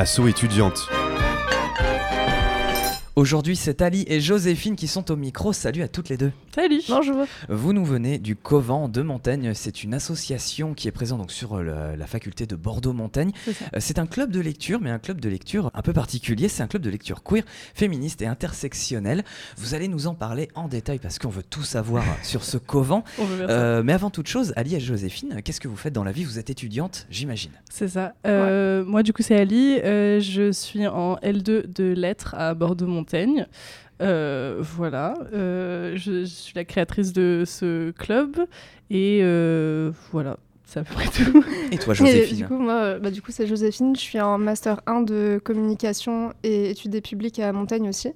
Asso étudiante. Aujourd'hui, c'est Ali et Joséphine qui sont au micro. Salut à toutes les deux. Salut. Bonjour. Vous nous venez du Couvent de Montaigne. C'est une association qui est présente donc sur euh, la faculté de Bordeaux-Montaigne. C'est. Euh, C'est un club de lecture, mais un club de lecture un peu particulier. C'est un club de lecture queer, féministe et intersectionnel. Vous allez nous en parler en détail parce qu'on veut tout savoir sur ce couvent. On veut. Euh, mais avant toute chose, Ali et Joséphine, qu'est-ce que vous faites dans la vie? Vous êtes étudiante, j'imagine. C'est ça. Euh, Moi, du coup, c'est Ali. Euh, je suis en L2 de lettres à Bordeaux-Montaigne. Euh, voilà. Euh, je, je suis la créatrice de ce club. Et euh, voilà. C'est à peu près tout. Et toi, Et Joséphine du coup, moi, bah, du coup, c'est Joséphine. Je suis en master 1 de communication et études des publics à Montaigne aussi.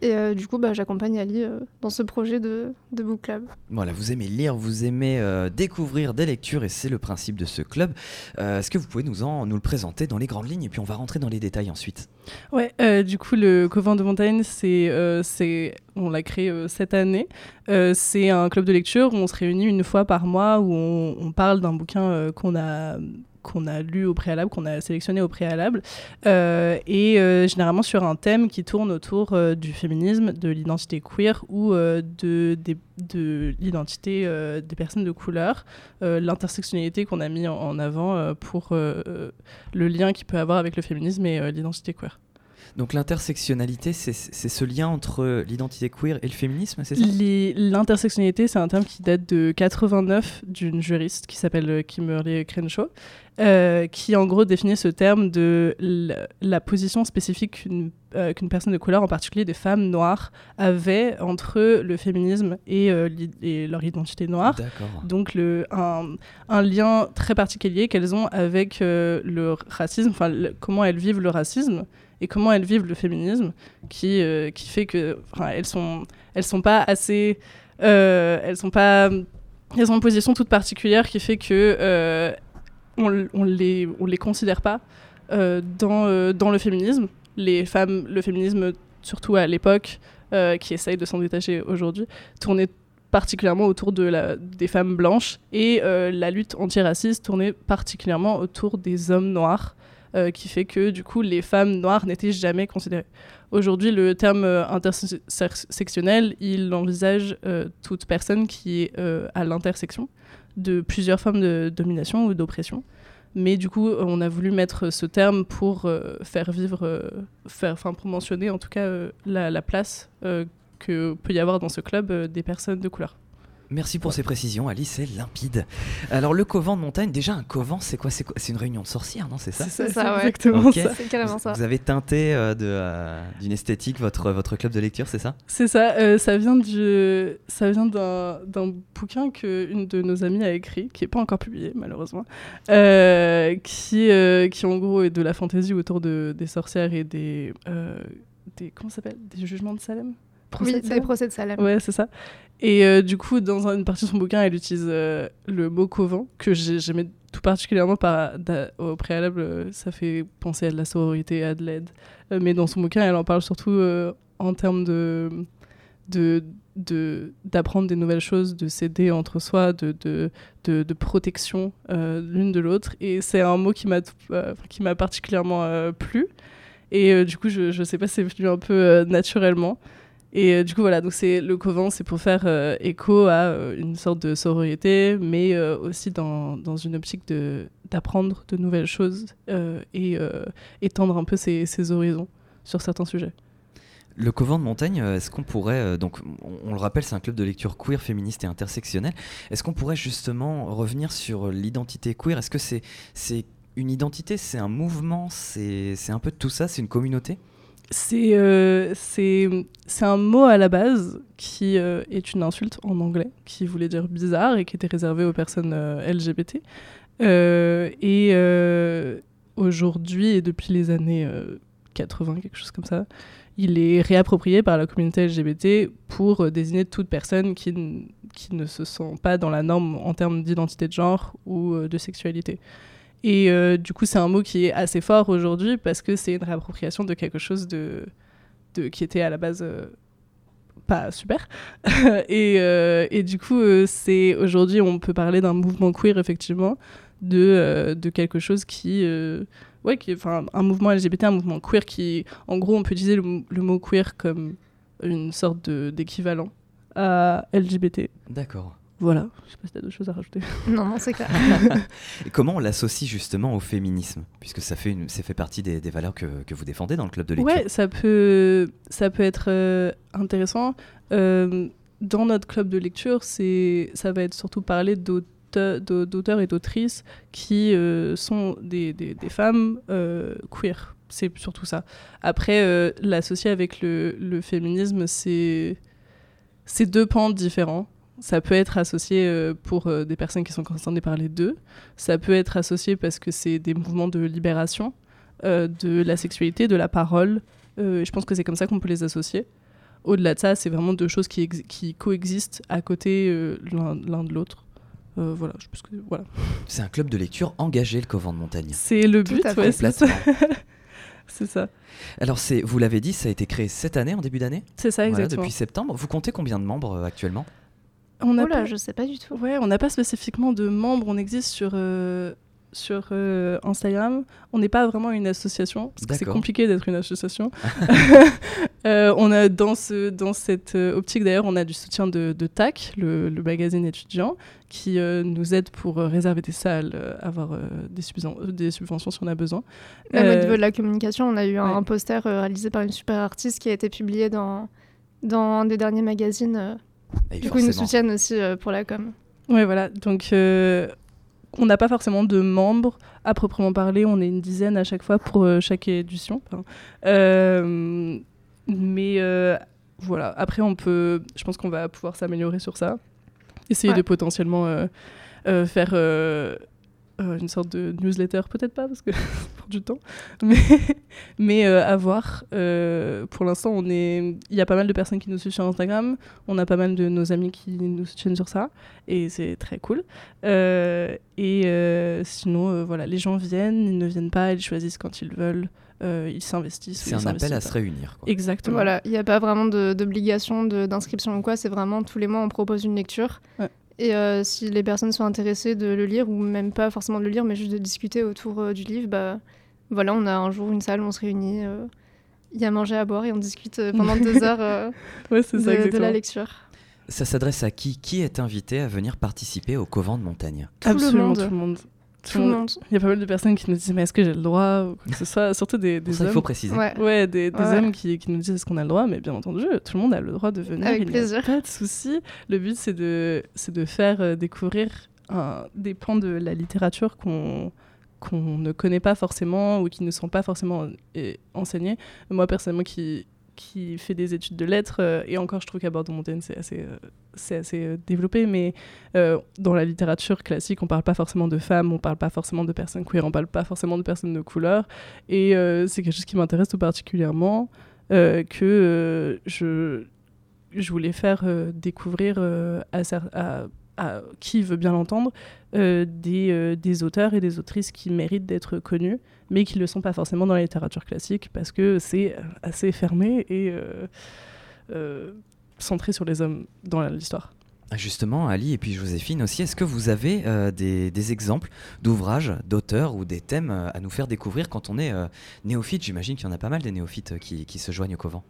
Et euh, du coup, bah, j'accompagne Ali euh, dans ce projet de, de book club. Voilà, vous aimez lire, vous aimez euh, découvrir des lectures et c'est le principe de ce club. Euh, Est-ce que vous pouvez nous, en, nous le présenter dans les grandes lignes et puis on va rentrer dans les détails ensuite? Ouais, euh, du coup, le Couvent de Montagne, c'est, euh, c'est, on l'a créé euh, cette année. Euh, c'est un club de lecture où on se réunit une fois par mois, où on, on parle d'un bouquin euh, qu'on a qu'on a lu au préalable, qu'on a sélectionné au préalable, euh, et euh, généralement sur un thème qui tourne autour euh, du féminisme, de l'identité queer ou de, l'identité des personnes de couleur, l'intersectionnalité qu'on a mis en, en avant pour le lien qu'il peut avoir avec le féminisme et l'identité queer. Donc l'intersectionnalité, c'est ce lien entre l'identité queer et le féminisme, c'est ça? L'intersectionnalité, c'est un terme qui date de 89 d'une juriste qui s'appelle Kimberly Crenshaw, euh, qui en gros définit ce terme de la, position spécifique qu'une euh, personne de couleur, en particulier des femmes noires, avait entre le féminisme et, euh, et leur identité noire. Donc le, un, un lien très particulier qu'elles ont avec euh, le racisme, enfin comment elles vivent le racisme et comment elles vivent le féminisme, qui, euh, qui fait que elles sont elles sont pas assez euh, elles sont pas elles ont une position toute particulière qui fait que euh, on, les on les considère pas euh, dans dans le féminisme. Les femmes le féminisme surtout à l'époque qui essaye de s'en détacher aujourd'hui tournait particulièrement autour de la, des femmes blanches et la lutte antiraciste tournait particulièrement autour des hommes noirs, euh, qui fait que du coup les femmes noires n'étaient jamais considérées. Aujourd'hui, le terme euh, intersectionnel, il envisage euh, toute personne qui est à l'intersection de plusieurs formes de domination ou d'oppression. Mais du coup, on a voulu mettre ce terme pour faire vivre, faire, pour mentionner en tout cas la, la place que peut y avoir dans ce club des personnes de couleur. Merci pour ces précisions, Alice, c'est limpide. Alors le couvent de montagne, déjà un couvent, c'est quoi? C'est une réunion de sorcières, non? C'est ça? C'est ça, ouais. exactement ça. C'est carrément ça. Vous avez teinté euh, euh, d'une esthétique votre, votre club de lecture, c'est ça? C'est ça, euh, ça vient, du, ça vient d'un, d'un bouquin qu'une de nos amies a écrit, qui n'est pas encore publié malheureusement, euh, qui, euh, qui en gros est de la fantaisie autour de, des sorcières et des, euh, des... Comment ça s'appelle? Des jugements de Salem? Procès Oui, de des procès de Salem. Ouais, c'est ça. Et euh, du coup, dans une partie de son bouquin, elle utilise euh, le mot couvent, que j'ai- j'aimais tout particulièrement par, au préalable. euh, Ça fait penser à de la sororité, à de l'aide. Euh, mais dans son bouquin, elle en parle surtout euh, en termes de de de- d'apprendre des nouvelles choses, de s'aider entre soi, de, de, de, de protection euh, l'une de l'autre. Et c'est un mot qui m'a euh, qui m'a particulièrement euh, plu. Et euh, du coup, je, je sais pas, c'est venu un peu euh, naturellement. Et euh, du coup, voilà, donc c'est le couvent, c'est pour faire euh, écho à euh, une sorte de sororité, mais aussi dans, dans une optique d'apprendre de nouvelles choses et étendre un peu ses, horizons sur certains sujets. Le Couvent de Montagne, est-ce qu'on pourrait, donc on, on le rappelle, c'est un club de lecture queer, féministe et intersectionnel. Est-ce qu'on pourrait justement revenir sur l'identité queer? Est-ce que c'est c'est une identité, c'est un mouvement, c'est c'est un peu de tout ça, c'est une communauté? C'est euh, un mot à la base qui euh, est une insulte en anglais, qui voulait dire bizarre et qui était réservé aux personnes euh, LGBT. Euh, et aujourd'hui, et depuis les années euh, 80, quelque chose comme ça, il est réapproprié par la communauté LGBT pour désigner toute personne qui, qui ne se sent pas dans la norme en termes d'identité de genre ou de sexualité. Et euh, du coup, c'est un mot qui est assez fort aujourd'hui parce que c'est une réappropriation de quelque chose de, qui était à la base euh, pas super. et, euh, et du coup, c'est aujourd'hui, on peut parler d'un mouvement queer, effectivement, de, de quelque chose qui, ouais, qui, un mouvement LGBT, un mouvement queer qui, en gros, on peut utiliser le, mot queer comme une sorte d'équivalent à LGBT. D'accord. Voilà, je sais pas si t'as d'autres choses à rajouter. Non, non, c'est clair. Et comment on l'associe justement au féminisme? Puisque ça fait, une, ça fait partie des, des valeurs que, que vous défendez dans le club de lecture. Ouais, ça peut, ça peut être euh, intéressant. Euh, dans notre club de lecture, c'est, ça va être surtout parler d'auteurs, d'au- d'auteurs et d'autrices qui euh, sont des, des, des femmes euh, queer. C'est surtout ça. Après, euh, l'associer avec le, le féminisme, c'est, c'est deux pans différents. Ça peut être associé euh, pour euh, des personnes qui sont concernées par les deux. Ça peut être associé parce que c'est des mouvements de libération euh, de la sexualité, de la parole. Euh, je pense que c'est comme ça qu'on peut les associer. Au-delà de ça, c'est vraiment deux choses qui, ex- qui coexistent à côté euh, l'un de l'autre. Euh, voilà, je pense que voilà. C'est un club de lecture engagé, le Covent de Montagne. C'est le Tout but, à fait. ouais, c'est ça. C'est ça. Alors, c'est, vous l'avez dit, ça a été créé cette année, en début d'année? C'est ça, Voilà, exactement. Depuis septembre. Vous comptez combien de membres euh, actuellement? On n'a Oh pas, je sais pas du tout. ouais, on n'a pas spécifiquement de membres. On existe sur, euh, sur euh, Instagram. On n'est pas vraiment une association, parce que c'est compliqué d'être une association. Euh, on a dans, ce, dans cette optique, d'ailleurs, on a du soutien de, de TAC, le, le magazine étudiant, qui euh, nous aide pour euh, réserver des salles, avoir euh, des, subven- des subventions si on a besoin. Même Euh, au niveau de la communication, on a eu un, ouais. poster euh, réalisé par une super artiste qui a été publié dans, dans un des derniers magazines. Et Du coup, ils nous soutiennent aussi euh, pour la com. Ouais, voilà. Donc, euh, on n'a pas forcément de membres à proprement parler. On est une dizaine à chaque fois pour euh, chaque édition. Euh, mais euh, voilà. Après, on peut. Je pense qu'on va pouvoir s'améliorer sur ça. Essayer Ouais. de potentiellement euh, euh, faire. euh, euh, une sorte de newsletter, peut-être pas, parce que ça prend du temps, mais, mais euh, à voir. Euh, pour l'instant, on est, il y a pas mal de personnes qui nous suivent sur Instagram, on a pas mal de nos amis qui nous soutiennent sur ça, et c'est très cool. Euh, et euh, sinon, euh, voilà, les gens viennent, ils ne viennent pas, ils choisissent quand ils veulent, euh, ils s'investissent. C'est ils un appel à se réunir. quoi. Exactement. Voilà, il n'y a pas vraiment de- d'obligation d'inscription ou quoi, c'est vraiment tous les mois on propose une lecture. Ouais. Et euh, si les personnes sont intéressées de le lire, ou même pas forcément de le lire, mais juste de discuter autour euh, du livre, bah voilà, on a un jour une salle où on se réunit, euh, il y a à manger, à boire et on discute pendant deux heures euh, Ouais, de, ça, de exactement. la lecture. Ça s'adresse à qui? Qui est invité à venir participer au Covent de Montagne? Tout le Absolument monde. tout le monde. Tout le monde. Il y a pas mal de personnes qui nous disent mais est-ce que j'ai le droit ou quoi que ce soit, surtout des, des ça, il hommes. faut préciser. Ouais. Ouais, des, des Ouais. hommes qui, qui nous disent est-ce qu'on a le droit, mais bien entendu, tout le monde a le droit de venir. Avec il a plaisir. Pas de souci. Le but, c'est de, c'est de faire euh, découvrir un- des pans de la littérature qu'on qu'on ne connaît pas forcément ou qui ne sont pas forcément euh, enseignés. Moi, personnellement, qui qui fait des études de lettres, euh, et encore, je trouve qu'à Bordeaux-Montaigne, c'est assez, euh, assez euh, développé, mais dans la littérature classique, on parle pas forcément de femmes, on parle pas forcément de personnes queer, on parle pas forcément de personnes de couleur, et c'est quelque chose qui m'intéresse tout particulièrement, que je, je voulais faire découvrir à- qui veut bien l'entendre euh, des, euh, des auteurs et des autrices qui méritent d'être connus, mais qui ne le sont pas forcément dans la littérature classique, parce que c'est euh, assez fermé et centré sur les hommes dans l'histoire. Ah, Justement, Ali et puis Joséphine aussi, est-ce que vous avez des, des exemples d'ouvrages, d'auteurs ou des thèmes à nous faire découvrir quand on est néophyte? J'imagine qu'il y en a pas mal des néophytes qui, qui se joignent au Covent.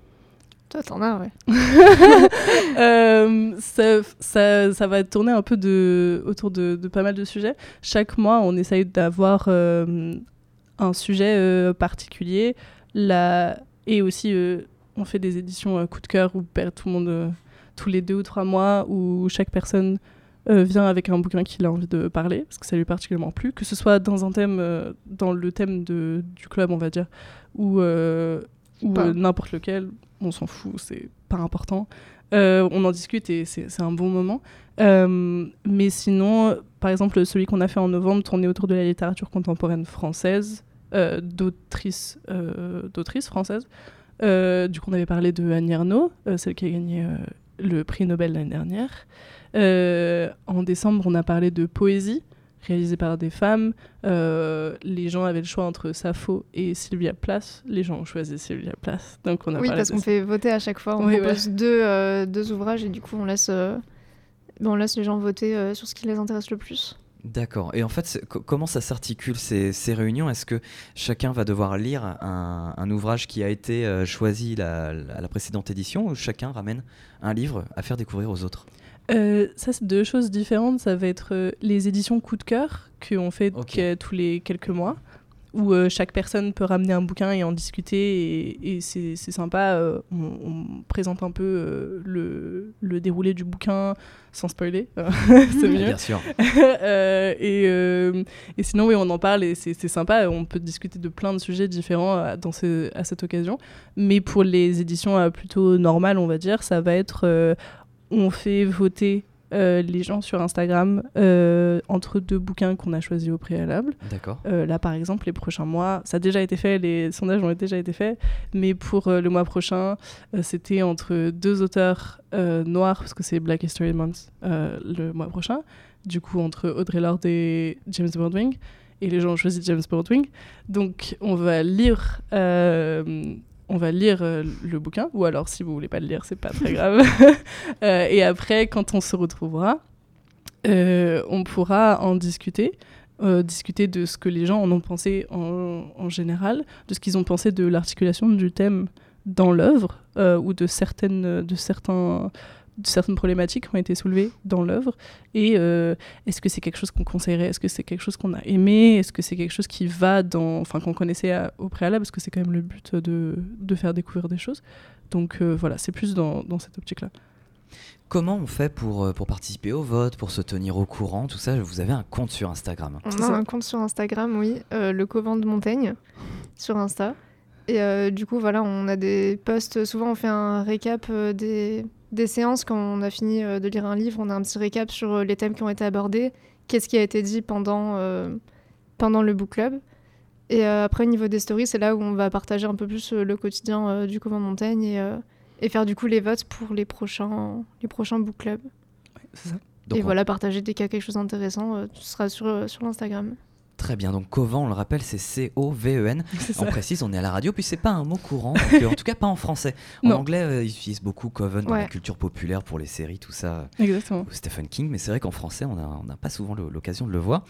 Toi, t'en as, ouais. Euh, ça, ça, va tourner un peu autour de, pas mal de sujets. Chaque mois, on essaye d'avoir euh, un sujet euh, particulier. Et aussi, on fait des éditions coup de cœur où tout le monde, tous les deux ou trois mois, où chaque personne vient avec un bouquin qu'il a envie de parler, parce que ça lui est particulièrement plu, que ce soit dans un thème, dans le thème de, du club, on va dire, ou, ou euh, n'importe lequel, on s'en fout, c'est pas important. Euh, on en discute et c'est un bon moment. Euh, mais sinon, par exemple, celui qu'on a fait en novembre tournait autour de la littérature contemporaine française, d'autrices françaises. Du coup, on avait parlé de Annie Ernaux, celle qui a gagné le prix Nobel l'année dernière. En décembre, on a parlé de poésie réalisée par des femmes. Euh, les gens avaient le choix entre Sappho et Sylvia Plath. Les gens ont choisi Sylvia Plath. Donc on a Oui, parlé parce qu'on fait voter à chaque fois. On Oui, propose deux, euh, deux ouvrages et du coup, on laisse, euh, on laisse les gens voter euh, sur ce qui les intéresse le plus. D'accord. Et en fait, comment ça s'articule ces, ces réunions? Est-ce que chacun va devoir lire un, un ouvrage qui a été euh, choisi la, la- la précédente édition ou chacun ramène un livre à faire découvrir aux autres? Euh, ça, c'est deux choses différentes. Ça va être euh, les éditions coup de cœur qu'on fait que- tous les quelques mois, où euh, chaque personne peut ramener un bouquin et en discuter. Et, et c'est c'est sympa. euh, on, on présente un peu euh, le, le déroulé du bouquin sans spoiler. c'est mieux. Bien sûr. Euh, et, euh, et sinon, oui, on en parle et c'est c'est sympa. On peut discuter de plein de sujets différents à, dans ce- à cette occasion. Mais pour les éditions euh, plutôt normales, on va dire, ça va être. On fait voter euh, les gens sur Instagram euh, entre deux bouquins qu'on a choisis au préalable. D'accord. Euh, là, par exemple, les prochains mois, ça a déjà été fait, les sondages ont déjà été faits, mais pour le mois prochain, c'était entre deux auteurs noirs, parce que c'est Black History Month le mois prochain, du coup, entre Audrey Lorde et James Baldwin, et les gens ont choisi James Baldwin. Donc, on va lire. On va lire euh, le bouquin, ou alors si vous voulez pas le lire, c'est pas très grave. Euh, et après, quand on se retrouvera, euh, on pourra en discuter, discuter de ce que les gens en ont pensé en, en général, de ce qu'ils ont pensé de l'articulation du thème dans l'œuvre, ou de certaines, de, certains, certaines problématiques qui ont été soulevées dans l'œuvre. Et euh, est-ce que c'est quelque chose qu'on conseillerait? Est-ce que c'est quelque chose qu'on a aimé? Est-ce que c'est quelque chose qui va dans... Enfin, qu'on connaissait à- au préalable? Parce que c'est quand même le but de, de faire découvrir des choses. Donc euh, voilà, c'est plus dans, dans cette optique-là. Comment on fait pour, euh, pour participer au vote, pour se tenir au courant, tout ça? Vous avez un compte sur Instagram. On a un compte sur Instagram, oui, euh, le Covent de Montaigne, sur Insta. Et euh, du coup, voilà, on a des posts. Souvent, on fait un récap euh, des, des séances quand on a fini euh, de lire un livre. On a un petit récap sur les thèmes qui ont été abordés, qu'est-ce qui a été dit pendant, euh, pendant le book club. Et euh, après, au niveau des stories, c'est là où on va partager un peu plus le quotidien du Covent de Montaigne et, et faire du coup les votes pour les prochains, les prochains book clubs. C'est ça. Donc et on- voilà, partager dès qu'il y a quelque chose d'intéressant, ce sera sur, sur l'Instagram. Très bien. Donc Covan, on le rappelle, c'est C-O-V-E-N. On précise, on est à la radio, puis c'est pas un mot courant, donc, euh, en tout cas pas en français. En Non. anglais, euh, ils utilisent beaucoup Coven dans la culture populaire pour les séries, tout ça. Exactement. ou Stephen King, mais c'est vrai qu'en français, on n'a pas souvent l'occasion de le voir.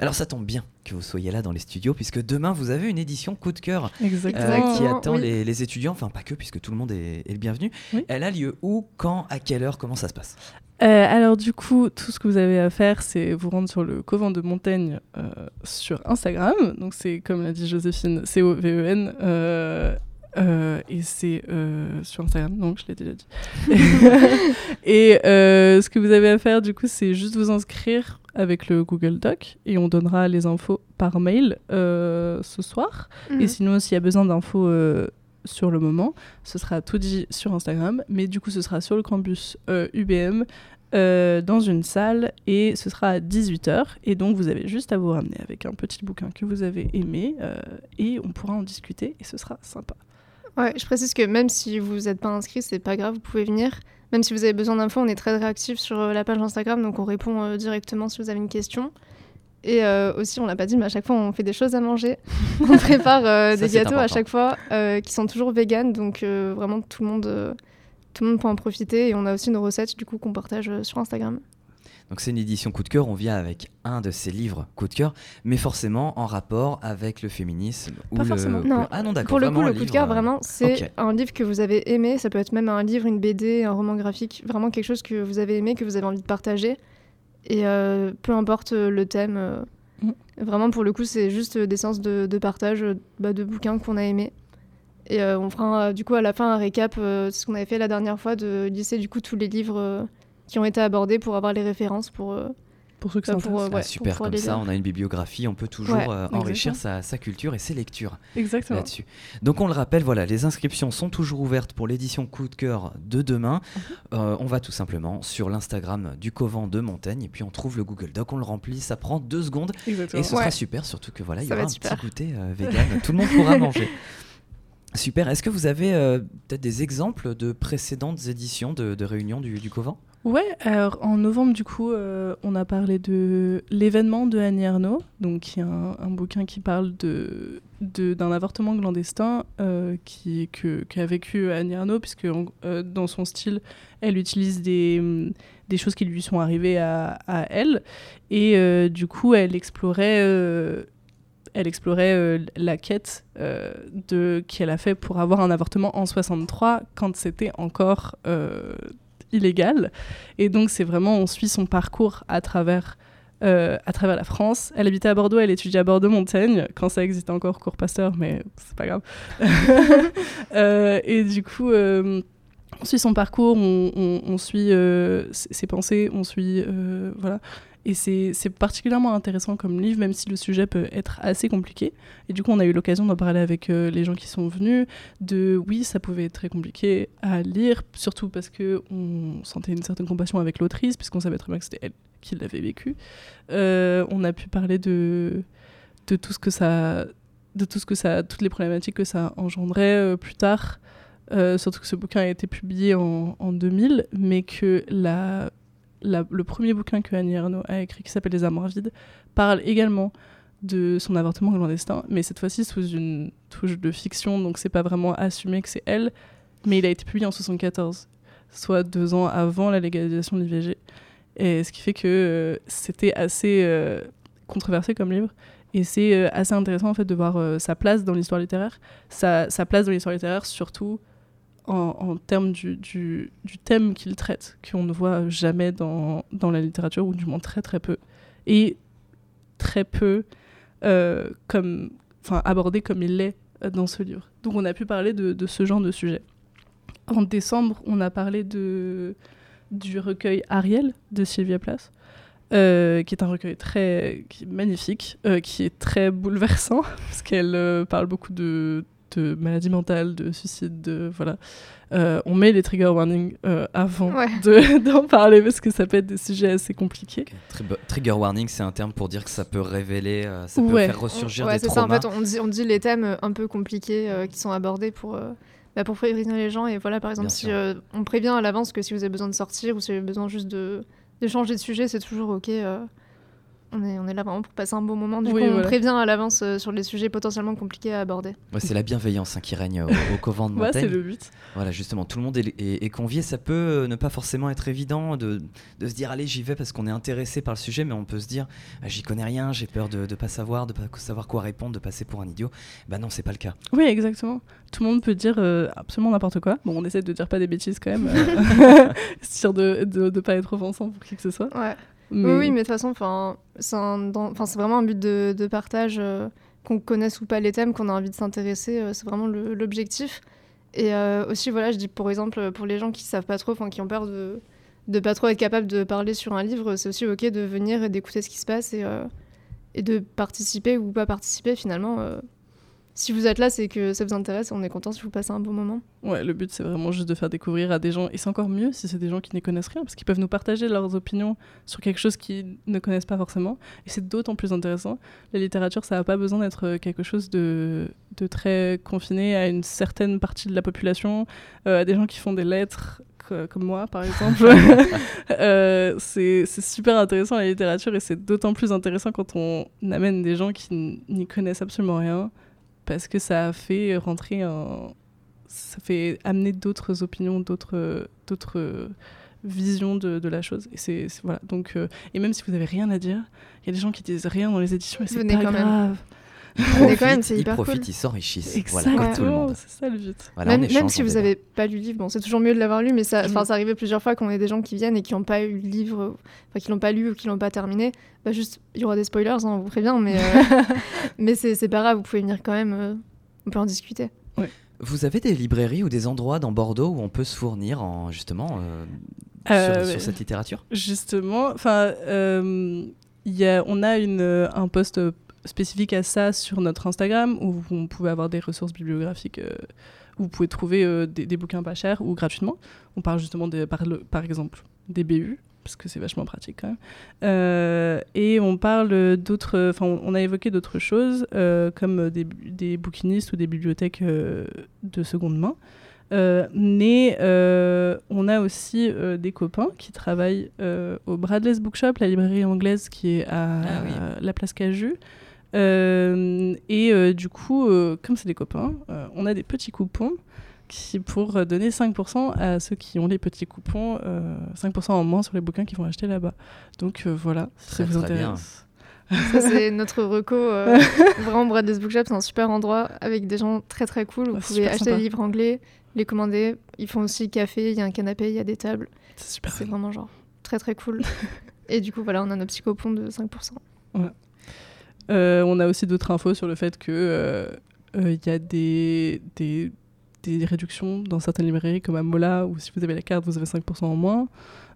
Alors ça tombe bien que vous soyez là dans les studios, puisque demain, vous avez une édition coup de cœur euh, Exactement. qui Exactement, attend oui. les, les étudiants, enfin pas que, puisque tout le monde est, est le bienvenu. Oui. Elle a lieu où, quand, à quelle heure, comment ça se passe? Euh, alors du coup, tout ce que vous avez à faire, c'est vous rendre sur le Covent de Montaigne euh, sur Instagram. Donc c'est comme l'a dit Joséphine, C-O-V-E-N. euh, et c'est sur Instagram, donc je l'ai déjà dit. et ce que vous avez à faire, du coup, c'est juste vous inscrire avec le Google Doc et on donnera les infos par mail ce soir. Et Mhm. sinon, s'il y a besoin d'infos sur le moment, ce sera tout dit sur Instagram. Mais du coup, ce sera sur le campus euh, UBM, euh, dans une salle, et ce sera à 18h. Et donc, vous avez juste à vous ramener avec un petit bouquin que vous avez aimé, euh, et on pourra en discuter, et ce sera sympa. Ouais, je précise que même si vous n'êtes pas inscrit, c'est pas grave, vous pouvez venir. Même si vous avez besoin d'infos, on est très réactif sur euh, la page Instagram, donc on répond euh, directement si vous avez une question. Et euh, aussi, on l'a pas dit, mais à chaque fois, on fait des choses à manger. on prépare euh, des gâteaux à chaque fois euh, qui sont toujours véganes, donc vraiment tout le monde, tout le monde peut en profiter. Et on a aussi nos recettes du coup qu'on partage sur Instagram. Donc c'est une édition coup de cœur, on vient avec un de ces livres coup de cœur, mais forcément en rapport avec le féminisme. ou Pas le... forcément. Non, Ah non, d'accord. Pour le coup, le coup de cœur, vraiment, c'est un livre que vous avez aimé. Ça peut être même un livre, une BD, un roman graphique, vraiment quelque chose que vous avez aimé, que vous avez envie de partager. Et euh, peu importe euh, le thème, euh, Mm. vraiment pour le coup, c'est juste des séances de, de partage bah, de bouquins qu'on a aimés. Et euh, on fera euh, du coup à la fin un récap, euh, ce qu'on avait fait la dernière fois, de lister du coup tous les livres qui ont été abordés pour avoir les références pour. Pour ceux qui Bah, sont pour, euh, Ah, ouais, super, pour comme ça lire. on a une bibliographie, on peut toujours Ouais, euh, enrichir sa, sa culture et ses lectures Exactement. là-dessus. Donc on le rappelle, voilà, les inscriptions sont toujours ouvertes pour l'édition coup de cœur de demain. Mhm. Euh, on va tout simplement sur l'Instagram du Covent de Montaigne et puis on trouve le Google Doc, on le remplit, ça prend deux secondes Exactement. et ce sera super, surtout que voilà, il y Ça aura un être petit super. goûter euh, vegan, tout le monde pourra manger. Super. Est-ce que vous avez euh, peut-être des exemples de précédentes éditions de, de réunions du, du Covent Ouais, alors en novembre, du coup, euh, on a parlé de l'événement de Annie Ernaux, donc qui est un, un bouquin qui parle de d'un avortement clandestin euh, qui qu'a vécu Annie Arnaud, puisque euh, dans son style, elle utilise des, des choses qui lui sont arrivées à, elle. Et du coup, elle explorait, elle explorait la quête de qu'elle a fait pour avoir un avortement en 63, quand c'était encore illégal. Et donc, c'est vraiment, on suit son parcours à travers euh, à travers la France. Elle habitait à Bordeaux, elle étudiait à Bordeaux-Montaigne, quand ça existait encore, cours Pasteur, mais c'est pas grave. euh, et du coup, euh, on suit son parcours, on, suit ses pensées, on suit. Voilà. Et c'est particulièrement intéressant comme livre, même si le sujet peut être assez compliqué. Et du coup, on a eu l'occasion d'en parler avec euh, les gens qui sont venus. De oui, ça pouvait être très compliqué à lire, surtout parce qu'on sentait une certaine compassion avec l'autrice, puisqu'on savait très bien que c'était elle qui l'avait vécu. Euh, on a pu parler de, tout ce que ça, de tout ce que ça, toutes les problématiques que ça engendrait euh, plus tard. Surtout que ce bouquin a été publié en 2000, mais que la, le premier bouquin que Annie Ernaux a écrit, qui s'appelle Les Armoires vides, parle également de son avortement clandestin, mais cette fois-ci sous une touche de fiction, donc c'est pas vraiment assumé que c'est elle, mais il a été publié en 74, soit deux ans avant la légalisation de l'IVG. Et ce qui fait que euh, c'était assez euh, controversé comme livre. Et c'est euh, assez intéressant en fait de voir sa place dans l'histoire littéraire. Sa, sa, place dans l'histoire littéraire, surtout en, termes du, du, thème qu'il traite, qu'on ne voit jamais dans, dans la littérature, ou du moins très très peu. Et très peu euh, comme, abordé comme il l'est dans ce livre. Donc on a pu parler de, de, ce genre de sujet. En décembre, on a parlé de du recueil Ariel de Sylvia Plath, euh, qui est un recueil très magnifique, euh, qui est très bouleversant, parce qu'elle euh, parle beaucoup de, de maladies mentales, de suicide, de voilà. Euh, on met les trigger warnings euh, avant ouais. d'en parler parce que ça peut être des sujets assez compliqués. Okay. Trigger warning, c'est un terme pour dire que ça peut révéler, euh, ça peut faire ressurgir ouais, des traumas. Ça, en fait, on dit, on dit les thèmes un peu compliqués qui sont abordés pour bah, pour prévenir les gens. Et voilà, par exemple, Bien si euh, on prévient à l'avance que si vous avez besoin de sortir ou si vous avez besoin juste de, de changer de sujet, c'est toujours OK. Euh, on est, on est là vraiment pour passer un bon moment. Du oui, coup, on voilà. prévient à l'avance euh, sur les sujets potentiellement compliqués à aborder. Ouais, c'est la bienveillance hein, qui règne au, au Covent de Montaigne. ouais, c'est le but. Voilà, justement, tout le monde est, est, est, convié. Ça peut ne pas forcément être évident de, de se dire allez, j'y vais parce qu'on est intéressé par le sujet, mais on peut se dire ah, j'y connais rien, j'ai peur de ne pas savoir, de pas savoir quoi répondre, de passer pour un idiot. Bah non, c'est pas le cas. Oui, exactement. Tout le monde peut dire euh, absolument n'importe quoi. Bon, on essaie de dire pas des bêtises quand même, euh, sûr de ne pas être offensant pour qui que ce soit. Ouais. Mais... Oui, oui, mais de toute façon, c'est vraiment un but de, de partage, euh, qu'on connaisse ou pas les thèmes, qu'on a envie de s'intéresser, euh, c'est vraiment l'objectif. Et euh, aussi, voilà, je dis par exemple, pour les gens qui savent pas trop, qui ont peur de de pas trop être capable de parler sur un livre, c'est aussi ok de venir et d'écouter ce qui se passe et, et de participer ou pas participer finalement si vous êtes là, c'est que ça vous intéresse et on est content si vous passez un bon moment. Ouais, le but c'est vraiment juste de faire découvrir à des gens, et c'est encore mieux si c'est des gens qui ne connaissent rien, parce qu'ils peuvent nous partager leurs opinions sur quelque chose qu'ils ne connaissent pas forcément, et c'est d'autant plus intéressant. La littérature, ça n'a pas besoin d'être quelque chose de, de, très confiné à une certaine partie de la population, euh, à des gens qui font des lettres comme moi par exemple. euh, c'est super intéressant la littérature, et c'est d'autant plus intéressant quand on amène des gens qui n'y connaissent absolument rien parce que ça a fait rentrer un... ça fait amener d'autres opinions, d'autres visions de, de, la chose. Et c'est voilà. Donc euh, et même si vous avez rien à dire, il y a des gens qui disent rien dans les éditions et c'est pas grave. Même. Ils profitent, quand même, ils, profitent cool. ils s'enrichissent. Exactement, voilà, tout le monde. c'est ça le but. Voilà, même, même si vous n'avez pas lu le livre, bon, c'est toujours mieux de l'avoir lu, mais ça, mmh. ça arrivait plusieurs fois qu'on ait des gens qui viennent et qui n'ont pas eu le livre, enfin qui l'ont pas lu ou qui l'ont pas terminé. Bah juste, il y aura des spoilers, hein, on vous prévient, mais euh, mais c'est pas grave, vous pouvez venir quand même, euh, on peut en discuter. Ouais. Vous avez des librairies ou des endroits dans Bordeaux où on peut se fournir en justement euh, sur, sur, cette littérature? Justement, enfin, y a, on a une, un poste spécifique à ça sur notre Instagram où vous pouvez avoir des ressources bibliographiques euh, où vous pouvez trouver euh, des, des, bouquins pas chers ou gratuitement. On parle justement de, par, le, par exemple des BU parce que c'est vachement pratique quand même. Euh, et on parle d'autres, enfin on, a évoqué d'autres choses comme des, des, bouquinistes ou des bibliothèques de seconde main. Euh, mais euh, on a aussi euh, des copains qui travaillent au Bradley's Bookshop, la librairie anglaise qui est à, ah oui. la place Caju, et euh, du coup, euh, comme c'est des copains, euh, on a des petits coupons qui, pour euh, donner 5% à ceux qui ont les petits coupons, euh, 5% en moins sur les bouquins qu'ils vont acheter là-bas. Donc euh, voilà, si Très, ça vous très bien. intéresse. Ça, c'est notre reco. euh, vraiment, Bradley's Bookshop, c'est un super endroit avec des gens très très cool. Vous pouvez acheter sympa. des livres anglais, les commander. Ils font aussi café, il y a un canapé, il y a des tables. C'est super. C'est vraiment genre très très cool. Et du coup, voilà, on a nos petits coupons de 5%. Euh, on a aussi d'autres infos sur le fait que euh, euh, il y a des, des, des réductions dans certaines librairies comme à Mola où si vous avez la carte vous avez 5% en moins.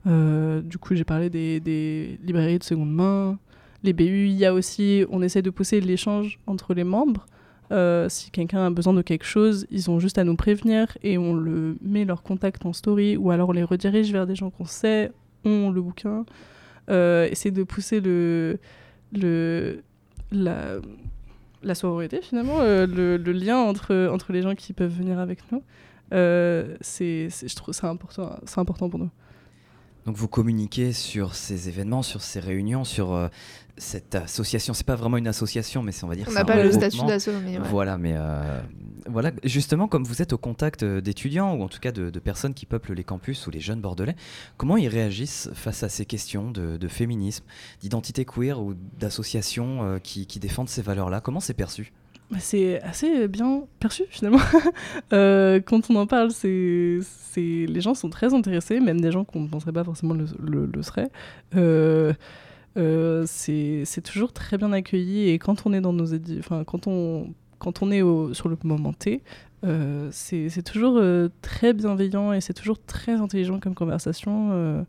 Euh, du coup j'ai parlé des, des librairies de seconde main. Les BU, il y a aussi, on essaie de pousser l'échange entre les membres. Euh, si quelqu'un a besoin de quelque chose, ils ont juste à nous prévenir et on le met leur contact en story ou alors on les redirige vers des gens qu'on sait ont le bouquin. Euh, essayer de pousser le, le, la, la sororité finalement, euh, le, lien entre, entre les gens qui peuvent venir avec nous. Euh, c'est important, c'est important pour nous. Donc vous communiquez sur ces événements, sur ces réunions, sur euh, cette association. C'est pas vraiment une association, mais c'est on va dire. On n'a pas le statut d'asso, ouais. Voilà, mais euh, voilà, justement, comme vous êtes au contact euh, d'étudiants ou en tout cas de, de personnes qui peuplent les campus ou les jeunes bordelais, comment ils réagissent face à ces questions de, de féminisme, d'identité queer ou d'associations euh, qui, qui défendent ces valeurs-là? Comment c'est perçu? C'est assez bien perçu finalement. Euh, quand on en parle, c'est, c'est... les gens sont très intéressés, même des gens qu'on ne penserait pas forcément le, le, le seraient. Euh, euh, c'est, toujours très bien accueilli et quand on est dans nos enfin quand on quand on est au- sur le moment T, c'est, c'est toujours très bienveillant et c'est toujours très intelligent comme conversation.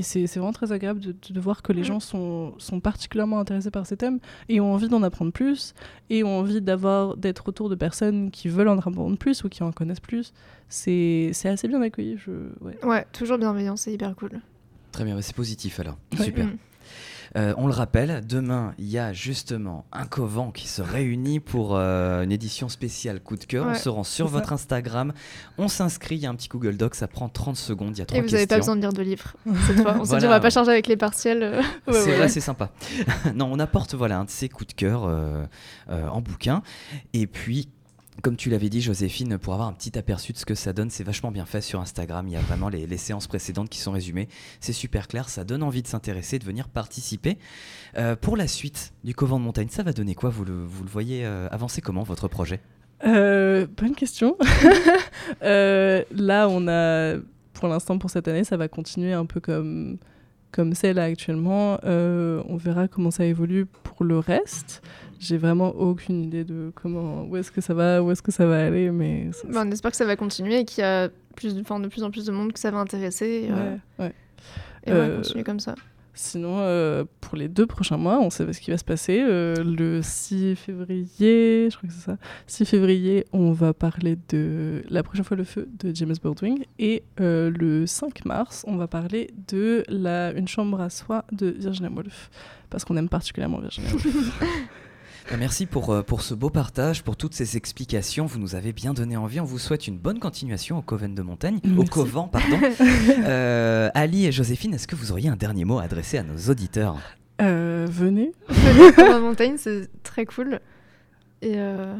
Et c'est, c'est vraiment très agréable de, de voir que les Mm. gens sont, sont particulièrement intéressés par ces thèmes et ont envie d'en apprendre plus et ont envie d'avoir d'être autour de personnes qui veulent en apprendre plus ou qui en connaissent plus. C'est, c'est assez bien accueilli. Je, ouais. Ouais, toujours bienveillant, c'est hyper cool. Très bien, mais c'est positif alors. Ouais. Super. Mm. Euh, on le rappelle, demain, il y a justement un couvent qui se réunit pour euh, une édition spéciale coup de cœur. On se rend sur votre ça. Instagram, on s'inscrit, il y a un petit Google Doc, ça prend 30 secondes, il y a trois Et vous n'avez pas besoin de lire de livres cette fois. On s'est dit, Voilà. on va pas charger avec les partiels. Ouais, c'est ouais, sympa. non, on apporte voilà un de ces coups de cœur euh, en bouquin. Et puis, comme tu l'avais dit, Joséphine, pour avoir un petit aperçu de ce que ça donne, c'est vachement bien fait sur Instagram. Il y a vraiment les, séances précédentes qui sont résumées. C'est super clair, ça donne envie de s'intéresser, de venir participer. Euh, pour la suite du Couvent de Montagne, ça va donner quoi? Vous le, voyez euh, avancer comment votre projet? Euh, bonne question. Là, on a, pour l'instant, pour cette année, ça va continuer un peu comme comme c'est là actuellement. On verra comment ça évolue pour le reste. J'ai vraiment aucune idée de comment, où est-ce que ça va, où est-ce que ça va aller, mais ça- Bah, on espère que ça va continuer et qu'il y a plus de, plus en plus de monde que ça va intéresser. Et, euh, ouais, ouais. et ouais, Euh, continuer comme ça. Sinon, euh, pour les deux prochains mois, on sait ce qui va se passer. Euh, le 6 février, je crois que c'est ça, 6 février, on va parler de La prochaine fois le feu de James Baldwin. Et euh, le 5 mars, on va parler de la Une chambre à soi de Virginia Woolf. Parce qu'on aime particulièrement Virginia Woolf. Bah, Merci pour, euh, pour ce beau partage, pour toutes ces explications. Vous nous avez bien donné envie. On vous souhaite une bonne continuation au Coven de Montagne. Au Merci. Coven, pardon. Euh, Ali et Joséphine, est-ce que vous auriez un dernier mot à adresser à nos auditeurs Euh, venez. Venez pour la montagne, c'est très cool. Et euh,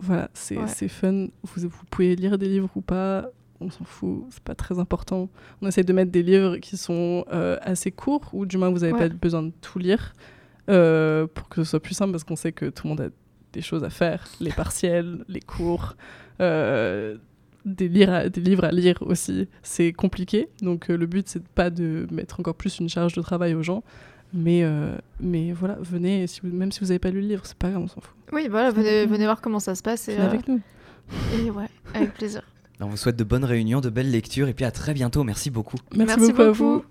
Voilà, c'est Ouais. c'est fun. Vous, vous pouvez lire des livres ou pas, on s'en fout, c'est pas très important. On essaie de mettre des livres qui sont euh, assez courts, ou du moins vous n'avez Ouais. pas besoin de tout lire, euh, pour que ce soit plus simple, parce qu'on sait que tout le monde a des choses à faire, les partiels, les cours, euh, des, lire à- des livres à lire aussi. C'est compliqué, donc euh, le but c'est pas de mettre encore plus une charge de travail aux gens. Mais, euh, mais voilà, venez, et si vous- même si vous n'avez pas lu le livre, c'est pas grave, on s'en fout. oui, voilà, Venez venez, voir comment ça se passe. Et, euh, avec nous. et ouais, avec plaisir. On vous souhaite de bonnes réunions, de belles lectures et puis à très bientôt. Merci beaucoup. Merci, Merci beaucoup, à beaucoup. vous.